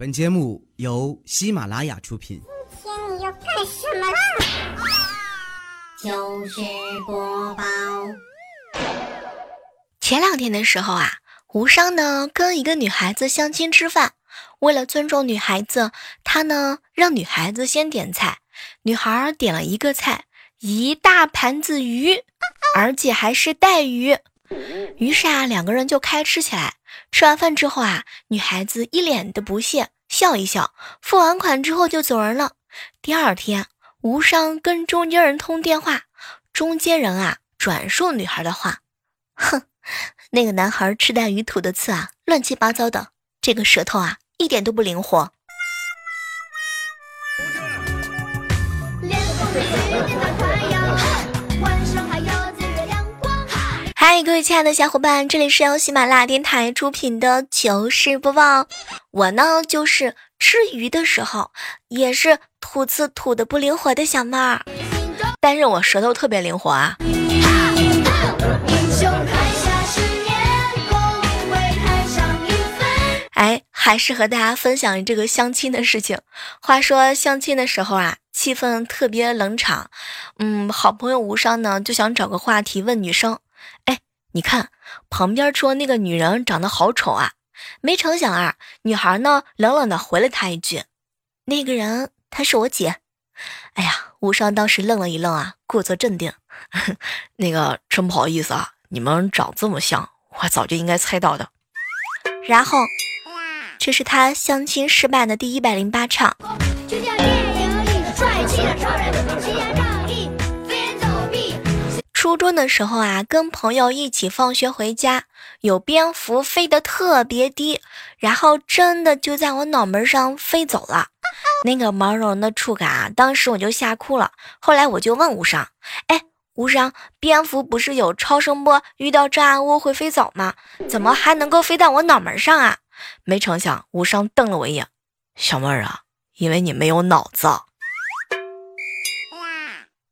本节目由喜马拉雅出品。今天你要干什么啦？就是播报。前两天的时候啊，无伤呢跟一个女孩子相亲吃饭，为了尊重女孩子，他呢让女孩子先点菜。女孩点了一个菜，一大盘子鱼，而且还是带鱼。于是啊，两个人就开吃起来。吃完饭之后啊，女孩子一脸的不屑，笑一笑，付完款之后就走人了。第二天，无伤跟中间人通电话，中间人啊转述女孩的话，哼，那个男孩吃带鱼吐的刺啊，乱七八糟的，这个舌头啊一点都不灵活。各位亲爱的小伙伴，这里是由喜马拉雅电台出品的糗事播报。我呢，就是吃鱼的时候也是吐刺吐的不灵活的小妹儿，但是我舌头特别灵活啊。哎，还是和大家分享这个相亲的事情。话说相亲的时候啊，气氛特别冷场。嗯，好朋友无伤呢，就想找个话题问女生。哎，你看旁边说那个女人长得好丑啊！没成想啊，女孩呢冷冷的回了他一句：“那个人她是我姐。”哎呀，无双当时愣了一愣啊，故作镇定：“ 那个真不好意思啊，你们长这么像，我早就应该猜到的。”然后，这是他相亲失败的第一百零八场。初中的时候啊，跟朋友一起放学回家，有蝙蝠飞得特别低，然后真的就在我脑门上飞走了，那个毛茸茸的触感啊，当时我就吓哭了。后来我就问无伤，哎，无伤，蝙蝠不是有超声波，遇到障碍物会飞走吗？怎么还能够飞到我脑门上啊？没成想，无伤瞪了我一眼，小妹儿啊，因为你没有脑子。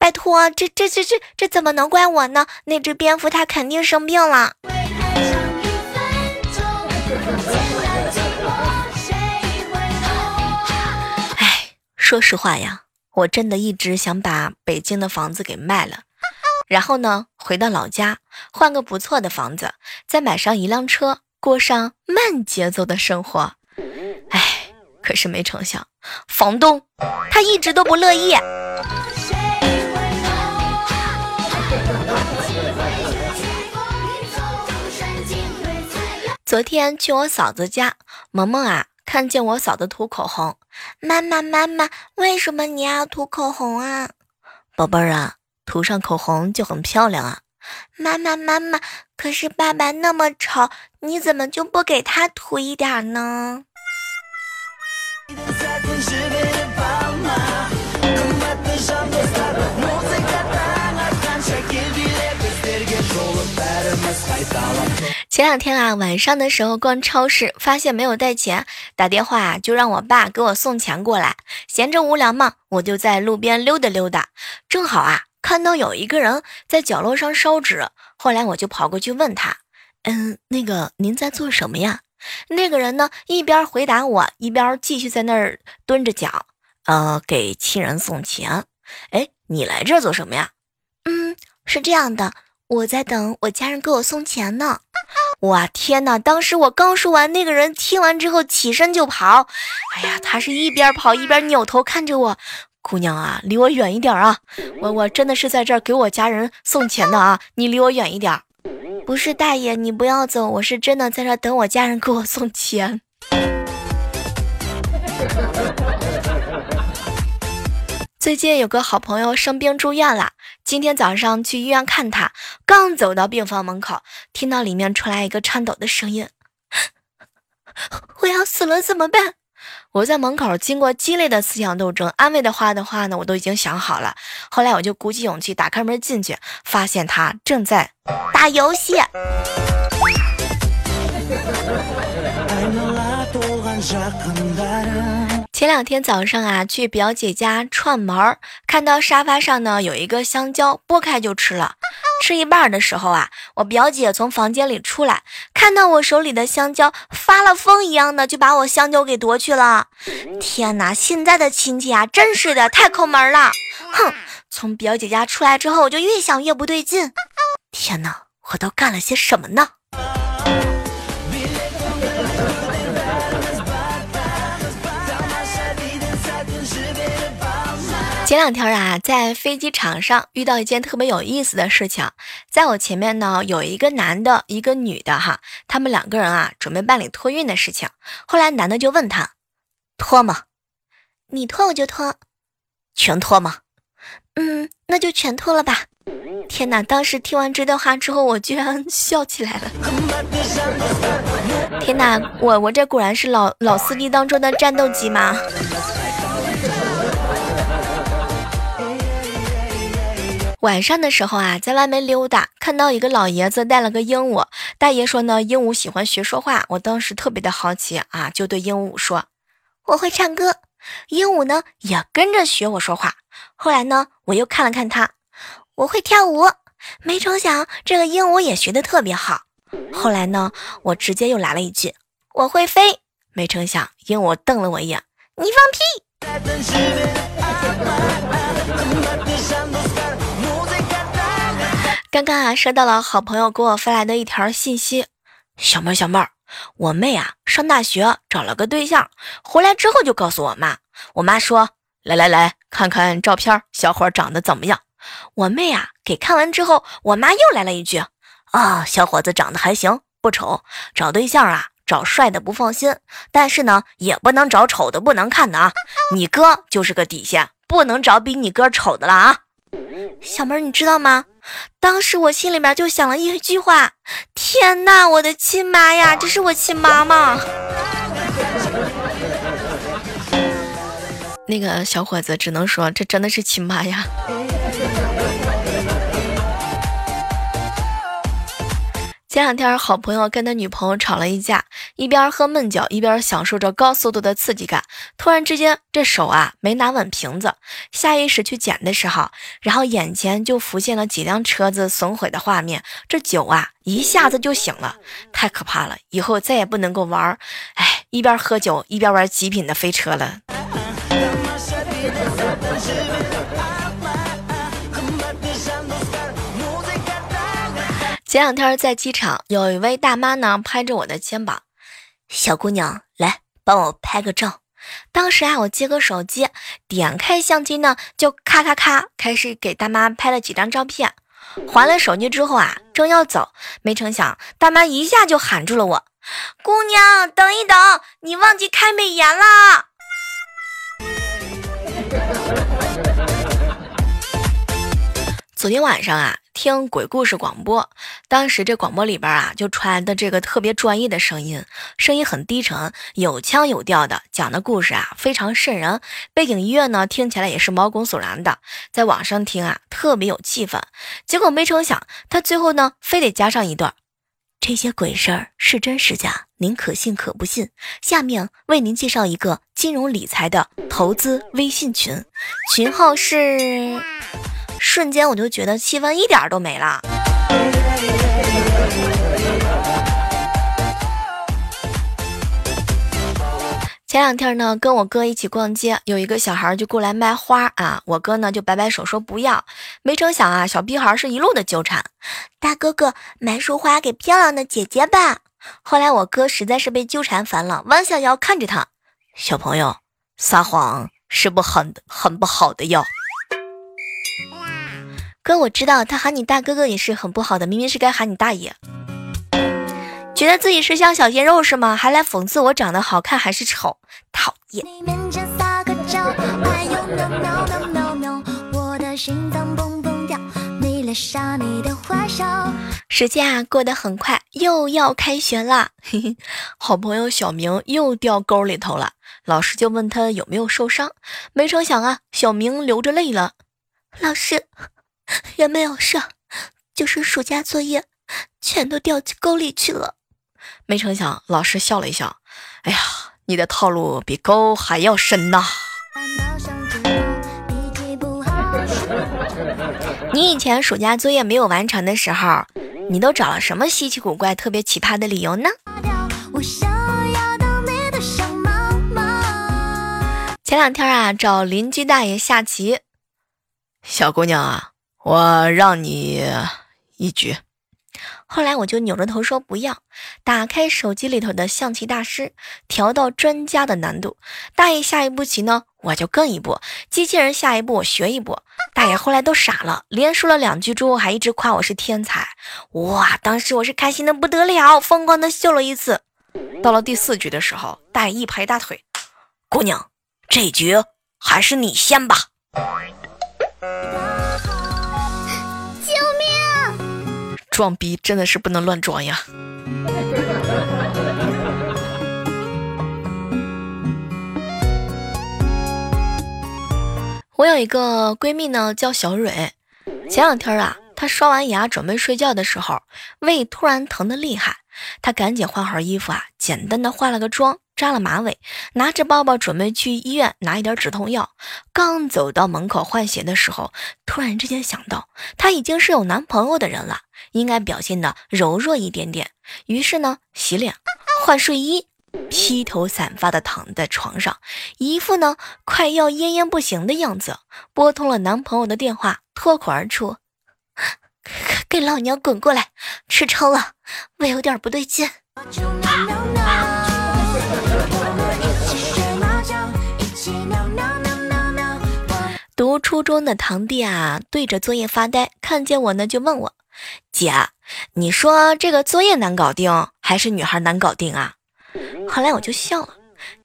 拜托，这这这这这怎么能怪我呢？那只蝙蝠它肯定生病了。哎，说实话呀，我真的一直想把北京的房子给卖了，然后呢，回到老家换个不错的房子，再买上一辆车，过上慢节奏的生活。哎，可是没成想，房东他一直都不乐意。昨天去我嫂子家，萌萌啊，看见我嫂子涂口红，妈妈妈妈，为什么你要涂口红啊？宝贝儿啊，涂上口红就很漂亮啊。妈妈妈妈，可是爸爸那么丑，你怎么就不给他涂一点呢？前两天啊，晚上的时候逛超市，发现没有带钱，打电话就让我爸给我送钱过来。闲着无聊嘛，我就在路边溜达溜达，正好啊看到有一个人在角落上烧纸。后来我就跑过去问他：“嗯，那个您在做什么呀？”那个人呢一边回答我，一边继续在那儿蹲着讲：“呃，给亲人送钱。”哎，你来这儿做什么呀？嗯，是这样的，我在等我家人给我送钱呢。哇天哪！当时我刚说完，那个人听完之后起身就跑。哎呀，他是一边跑一边扭头看着我，姑娘啊，离我远一点啊！我我真的是在这儿给我家人送钱的啊，你离我远一点。不是大爷，你不要走，我是真的在这等我家人给我送钱。最近有个好朋友生病住院了，今天早上去医院看他，刚走到病房门口，听到里面传来一个颤抖的声音：“ 我要死了，怎么办？”我在门口经过激烈的思想斗争，安慰的话的话呢，我都已经想好了。后来我就鼓起勇气打开门进去，发现他正在打游戏。前两天早上啊，去表姐家串门儿，看到沙发上呢有一个香蕉，剥开就吃了。吃一半的时候啊，我表姐从房间里出来，看到我手里的香蕉，发了疯一样的就把我香蕉给夺去了。天哪，现在的亲戚啊，真是的，太抠门了。哼，从表姐家出来之后，我就越想越不对劲。天哪，我都干了些什么呢？前两天啊，在飞机场上遇到一件特别有意思的事情。在我前面呢，有一个男的，一个女的，哈，他们两个人啊，准备办理托运的事情。后来男的就问他：“脱吗？你脱我就脱，全脱吗？嗯，那就全脱了吧。”天哪！当时听完这段话之后，我居然 笑起来了。天哪，我我这果然是老老司机当中的战斗机吗？晚上的时候啊，在外面溜达，看到一个老爷子带了个鹦鹉。大爷说呢，鹦鹉喜欢学说话。我当时特别的好奇啊，就对鹦鹉说：“我会唱歌。”鹦鹉呢也跟着学我说话。后来呢，我又看了看它，我会跳舞。没成想这个鹦鹉也学的特别好。后来呢，我直接又来了一句：“我会飞。”没成想鹦鹉瞪了我一眼：“你放屁！”刚刚啊，收到了好朋友给我发来的一条信息，小妹儿小妹儿，我妹啊上大学找了个对象，回来之后就告诉我妈，我妈说来来来看看照片，小伙长得怎么样？我妹啊给看完之后，我妈又来了一句啊，小伙子长得还行，不丑，找对象啊找帅的不放心，但是呢也不能找丑的不能看的啊，你哥就是个底线，不能找比你哥丑的了啊。小妹儿，你知道吗？当时我心里面就想了一句话：天呐，我的亲妈呀，这是我亲妈吗？那个小伙子只能说，这真的是亲妈呀。前两天，好朋友跟他女朋友吵了一架，一边喝闷酒，一边享受着高速度的刺激感。突然之间，这手啊没拿稳瓶子，下意识去捡的时候，然后眼前就浮现了几辆车子损毁的画面。这酒啊一下子就醒了，太可怕了！以后再也不能够玩，哎，一边喝酒一边玩极品的飞车了。前两天在机场，有一位大妈呢拍着我的肩膀，小姑娘来帮我拍个照。当时啊，我接个手机，点开相机呢，就咔咔咔开始给大妈拍了几张照片。还了手机之后啊，正要走，没成想大妈一下就喊住了我：“姑娘，等一等，你忘记开美颜了。”昨天晚上啊。听鬼故事广播，当时这广播里边啊，就传的这个特别专业的声音，声音很低沉，有腔有调的讲的故事啊，非常瘆人。背景音乐呢，听起来也是毛骨悚然的，在网上听啊，特别有气氛。结果没成想，他最后呢，非得加上一段：这些鬼事儿是真是假，您可信可不信。下面为您介绍一个金融理财的投资微信群，群号是。瞬间我就觉得气氛一点都没了。前两天呢，跟我哥一起逛街，有一个小孩就过来卖花啊，我哥呢就摆摆手说不要。没成想啊，小屁孩是一路的纠缠，大哥哥买束花给漂亮的姐姐吧。后来我哥实在是被纠缠烦了，弯下腰看着他，小朋友撒谎是不很很不好的哟。哥，我知道他喊你大哥哥也是很不好的，明明是该喊你大爷。觉得自己是像小鲜肉是吗？还来讽刺我长得好看还是丑？讨厌。时间啊过得很快，又要开学了。嘿嘿，好朋友小明又掉沟里头了，老师就问他有没有受伤。没成想啊，小明流着泪了，老师。也没有事，就是暑假作业全都掉进沟里去了。没成想，老师笑了一笑：“哎呀，你的套路比沟还要深呐！” 你以前暑假作业没有完成的时候，你都找了什么稀奇古怪、特别奇葩的理由呢？前两天啊，找邻居大爷下棋，小姑娘啊，我让你一局。后来我就扭着头说不要，打开手机里头的象棋大师，调到专家的难度。大爷下一步棋呢，我就更一步；机器人下一步，我学一步。大爷后来都傻了，连输了两局之后，还一直夸我是天才。哇，当时我是开心的不得了，疯狂的秀了一次。到了第四局的时候，大爷一拍大腿：“姑娘，这局还是你先吧。”装逼真的是不能乱装呀！我有一个闺蜜呢，叫小蕊。前两天啊，她刷完牙准备睡觉的时候，胃突然疼的厉害，她赶紧换好衣服啊，简单的化了个妆。扎了马尾，拿着包包准备去医院拿一点止痛药。刚走到门口换鞋的时候，突然之间想到她已经是有男朋友的人了，应该表现的柔弱一点点。于是呢，洗脸、换睡衣，披头散发的躺在床上，一副呢快要奄奄不醒的样子。拨通了男朋友的电话，脱口而出：“给老娘滚过来！吃撑了，胃有点不对劲。”读初中的堂弟啊，对着作业发呆，看见我呢，就问我：“姐，你说这个作业难搞定，还是女孩难搞定啊？”后来我就笑了，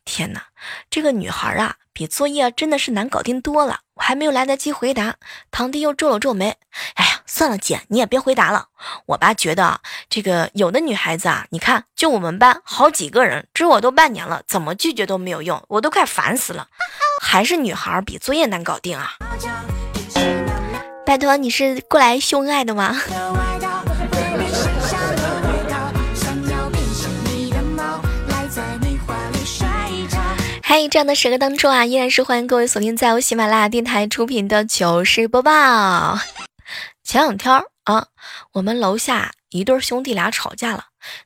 天哪，这个女孩啊，比作业真的是难搞定多了。我还没有来得及回答，堂弟又皱了皱眉：“哎呀，算了，姐，你也别回答了。我爸觉得啊这个有的女孩子啊，你看，就我们班好几个人，追我都半年了，怎么拒绝都没有用，我都快烦死了。”还是女孩比作业难搞定啊！拜托，你是过来秀恩爱的吗？嗨，这样的时刻当中啊，依然是欢迎各位锁定在由喜马拉雅电台出品的糗事播报。前两天啊，我们楼下一对兄弟俩吵架了，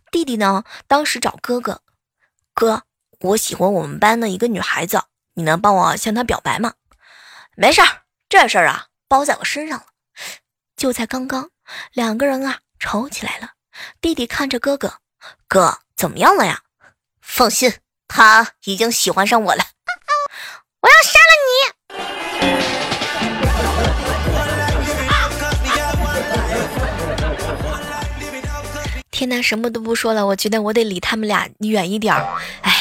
弟弟呢当时找哥哥，哥，我喜欢我们班的一个女孩子。你能帮我向她表白吗？没事儿，这事儿啊包在我身上了。就在刚刚，两个人啊吵起来了。弟弟看着哥哥，哥怎么样了呀？放心，他已经喜欢上我了。我要杀了你！天哪，什么都不说了，我觉得我得离他们俩远一点儿。哎。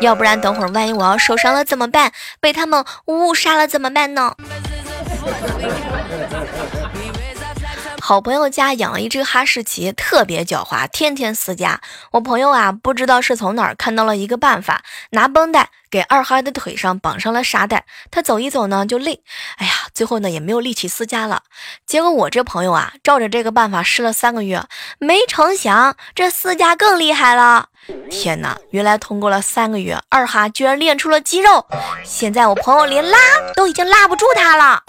要不然等会儿万一我要受伤了怎么办？被他们误杀了怎么办呢？好朋友家养了一只哈士奇，特别狡猾，天天撕家。我朋友啊，不知道是从哪儿看到了一个办法，拿绷带给二哈的腿上绑上了沙袋，他走一走呢就累。哎呀，最后呢也没有力气撕家了。结果我这朋友啊，照着这个办法试了三个月，没成想这撕家更厉害了。天哪，原来通过了三个月，二哈居然练出了肌肉。现在我朋友连拉都已经拉不住他了。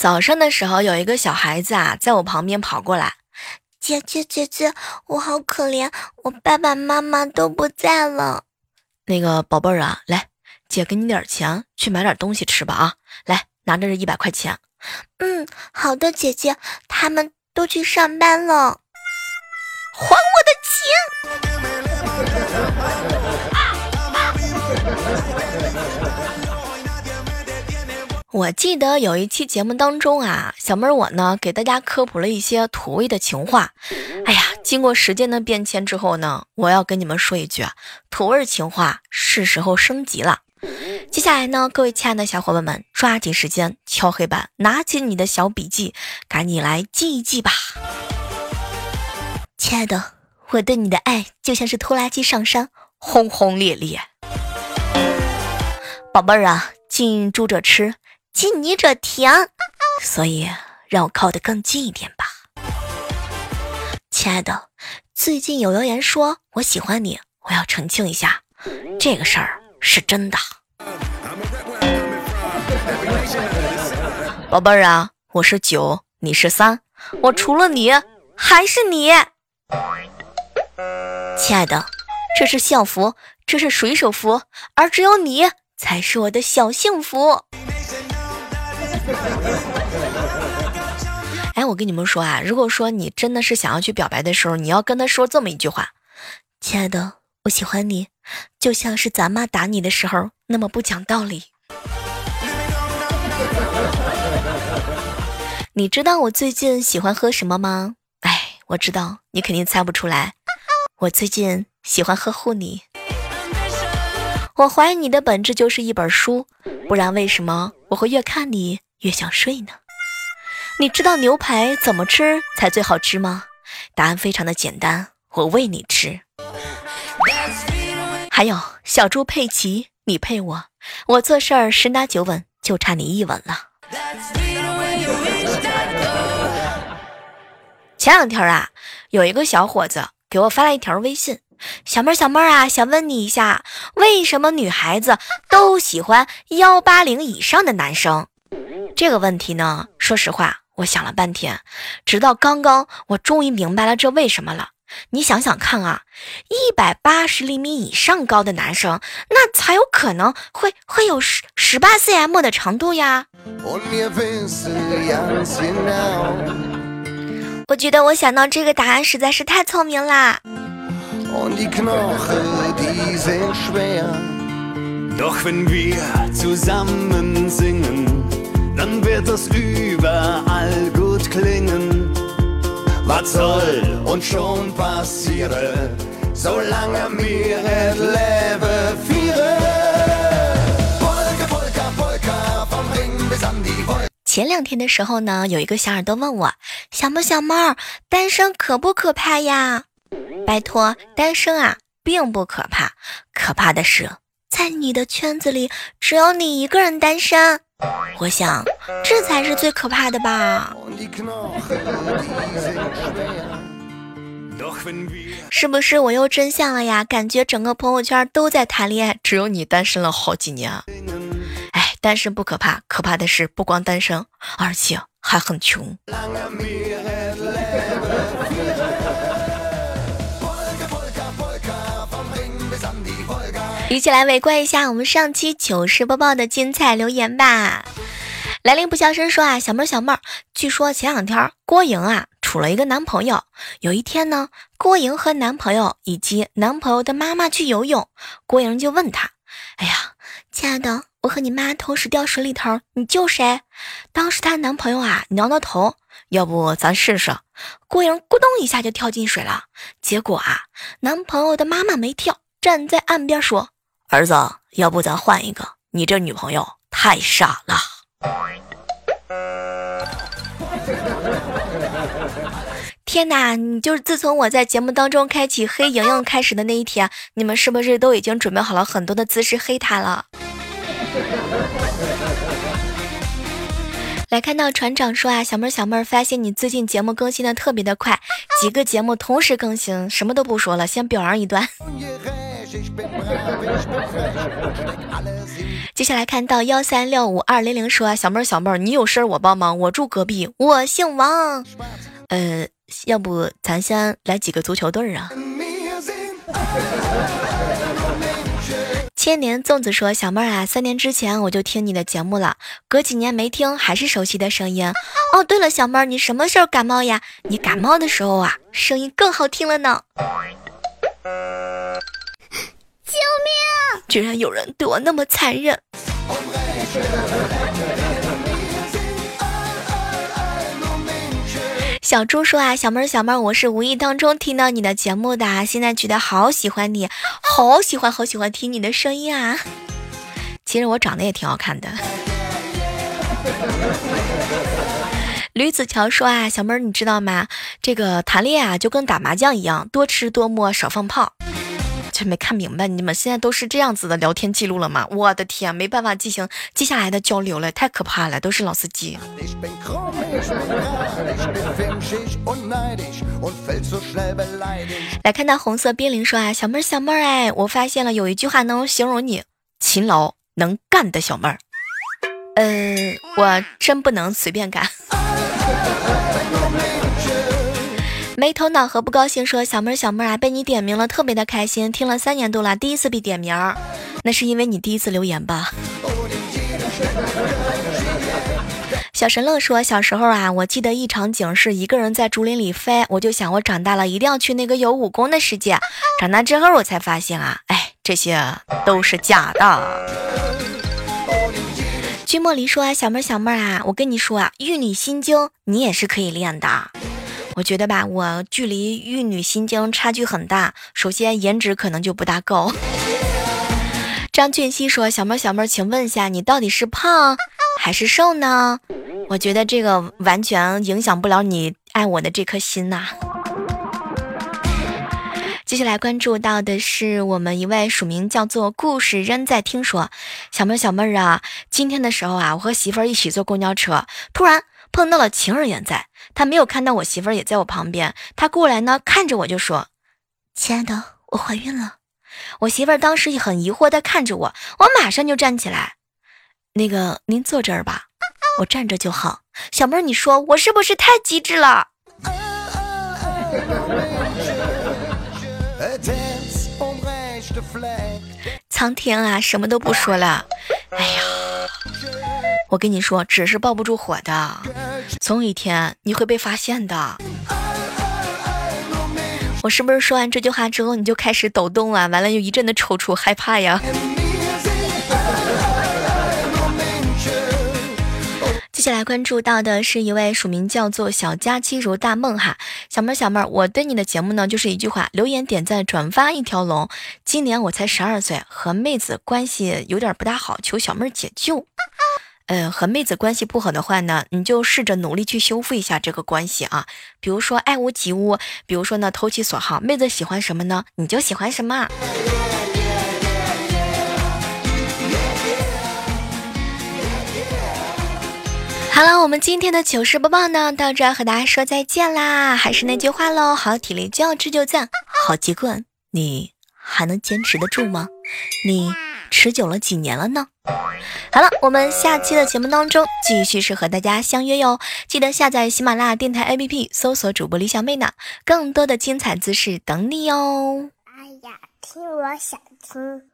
早上的时候，有一个小孩子啊，在我旁边跑过来，姐姐姐姐，我好可怜，我爸爸妈妈都不在了。那个宝贝儿啊，来，姐给你点钱，去买点东西吃吧啊，来，拿着这一百块钱。嗯，好的，姐姐，他们都去上班了，还我的钱。我记得有一期节目当中啊，小妹儿我呢给大家科普了一些土味的情话。哎呀，经过时间的变迁之后呢，我要跟你们说一句啊，土味情话是时候升级了。接下来呢，各位亲爱的小伙伴们，抓紧时间敲黑板，拿起你的小笔记，赶紧来记一记吧。亲爱的，我对你的爱就像是拖拉机上山，轰轰烈烈。宝贝儿啊，近朱者赤。近你者甜，所以让我靠得更近一点吧，亲爱的。最近有谣言说我喜欢你，我要澄清一下，这个事儿是真的。宝贝儿啊，我是九，你是三，我除了你还是你。亲爱的，这是校服，这是水手服，而只有你才是我的小幸福。哎，我跟你们说啊，如果说你真的是想要去表白的时候，你要跟他说这么一句话：“亲爱的，我喜欢你，就像是咱妈打你的时候那么不讲道理。”你知道我最近喜欢喝什么吗？哎，我知道你肯定猜不出来。我最近喜欢呵护你。我怀疑你的本质就是一本书，不然为什么我会越看你越想睡呢？你知道牛排怎么吃才最好吃吗？答案非常的简单，我喂你吃。还有小猪佩奇，你配我，我做事儿十拿九稳，就差你一吻了。前两天啊，有一个小伙子给我发了一条微信：“小妹儿，小妹儿啊，想问你一下，为什么女孩子都喜欢幺八零以上的男生？”这个问题呢，说实话，我想了半天，直到刚刚，我终于明白了这为什么了。你想想看啊，一百八十厘米以上高的男生，那才有可能会会有十十八 cm 的长度呀。我觉得我想到这个答案实在是太聪明啦。前两天的时候呢，有一个小耳朵问我：“小猫小猫，单身可不可怕呀？”拜托，单身啊，并不可怕，可怕的是在你的圈子里只有你一个人单身。我想，这才是最可怕的吧？是不是我又真相了呀？感觉整个朋友圈都在谈恋爱，只有你单身了好几年。哎，单身不可怕，可怕的是不光单身，而且还很穷。一起来围观一下我们上期糗事播报的精彩留言吧。来临不笑声说啊，小妹儿小妹儿，据说前两天郭莹啊处了一个男朋友。有一天呢，郭莹和男朋友以及男朋友的妈妈去游泳，郭莹就问他：“哎呀，亲爱的，我和你妈同时掉水里头，你救谁？”当时她男朋友啊挠挠头，要不咱试试？郭莹咕咚一下就跳进水了。结果啊，男朋友的妈妈没跳，站在岸边说。儿子，要不咱换一个？你这女朋友太傻了。天哪！你就是自从我在节目当中开启黑莹莹开始的那一天，你们是不是都已经准备好了很多的姿势黑她了？来看到船长说啊，小妹儿小妹儿，发现你最近节目更新的特别的快，几个节目同时更新，什么都不说了，先表扬一段。接下来看到幺三六五二零零说：“小妹儿，小妹儿，你有事儿我帮忙，我住隔壁，我姓王。呃，要不咱先来几个足球队儿啊？”千年粽子说：“小妹儿啊，三年之前我就听你的节目了，隔几年没听还是熟悉的声音。哦，对了，小妹儿，你什么时候感冒呀？你感冒的时候啊，声音更好听了呢。”居然有人对我那么残忍。小猪说啊，小妹儿小妹儿，我是无意当中听到你的节目的，现在觉得好喜欢你，好喜欢好喜欢听你的声音啊。其实我长得也挺好看的。吕子乔说啊，小妹儿你知道吗？这个谈恋爱啊就跟打麻将一样，多吃多摸少放炮。没看明白，你们现在都是这样子的聊天记录了吗？我的天，没办法进行接下来的交流了，太可怕了，都是老司机。来看到红色冰凌说啊，小妹儿小妹儿哎，我发现了有一句话能形容你，勤劳能干的小妹儿。嗯，我真不能随便干。没头脑和不高兴说：“小妹儿，小妹儿啊，被你点名了，特别的开心。听了三年多了，第一次被点名儿，那是因为你第一次留言吧？” 小神乐说：“小时候啊，我记得一场景是一个人在竹林里飞，我就想我长大了一定要去那个有武功的世界。长大之后我才发现啊，哎，这些都是假的。”君莫离说：“，小妹儿，小妹儿啊，我跟你说啊，玉女心经你也是可以练的。”我觉得吧，我距离玉女心经差距很大。首先，颜值可能就不大够。张俊熙说：“小妹儿，小妹儿，请问一下，你到底是胖还是瘦呢？”我觉得这个完全影响不了你爱我的这颗心呐。接下来关注到的是我们一位署名叫做“故事仍在听说”小妹儿，小妹儿啊，今天的时候啊，我和媳妇儿一起坐公交车，突然碰到了情人也在。他没有看到我媳妇儿也在我旁边，他过来呢，看着我就说：“亲爱的，我怀孕了。”我媳妇儿当时也很疑惑的看着我，我马上就站起来，那个您坐这儿吧，我站着就好。小妹儿，你说我是不是太机智了？苍天啊，什么都不说了。哎呀，我跟你说，纸是抱不住火的。总有一天你会被发现的。我是不是说完这句话之后你就开始抖动啊？完了又一阵的抽搐害怕呀？接下来关注到的是一位署名叫做小佳期如大梦哈，小妹儿小妹儿，我对你的节目呢就是一句话，留言点赞转发一条龙。今年我才十二岁，和妹子关系有点不大好，求小妹儿解救。嗯，和妹子关系不好的话呢，你就试着努力去修复一下这个关系啊。比如说爱屋及乌，比如说呢投其所好，妹子喜欢什么呢，你就喜欢什么。好了，我们今天的糗事播报呢，到这和大家说再见啦。还是那句话喽，好体力就要吃就赞，好习惯你还能坚持得住吗？你？持久了几年了呢？好了，我们下期的节目当中继续是和大家相约哟。记得下载喜马拉雅电台 APP，搜索主播李小妹呢，更多的精彩姿势等你哟。哎呀，听我想听。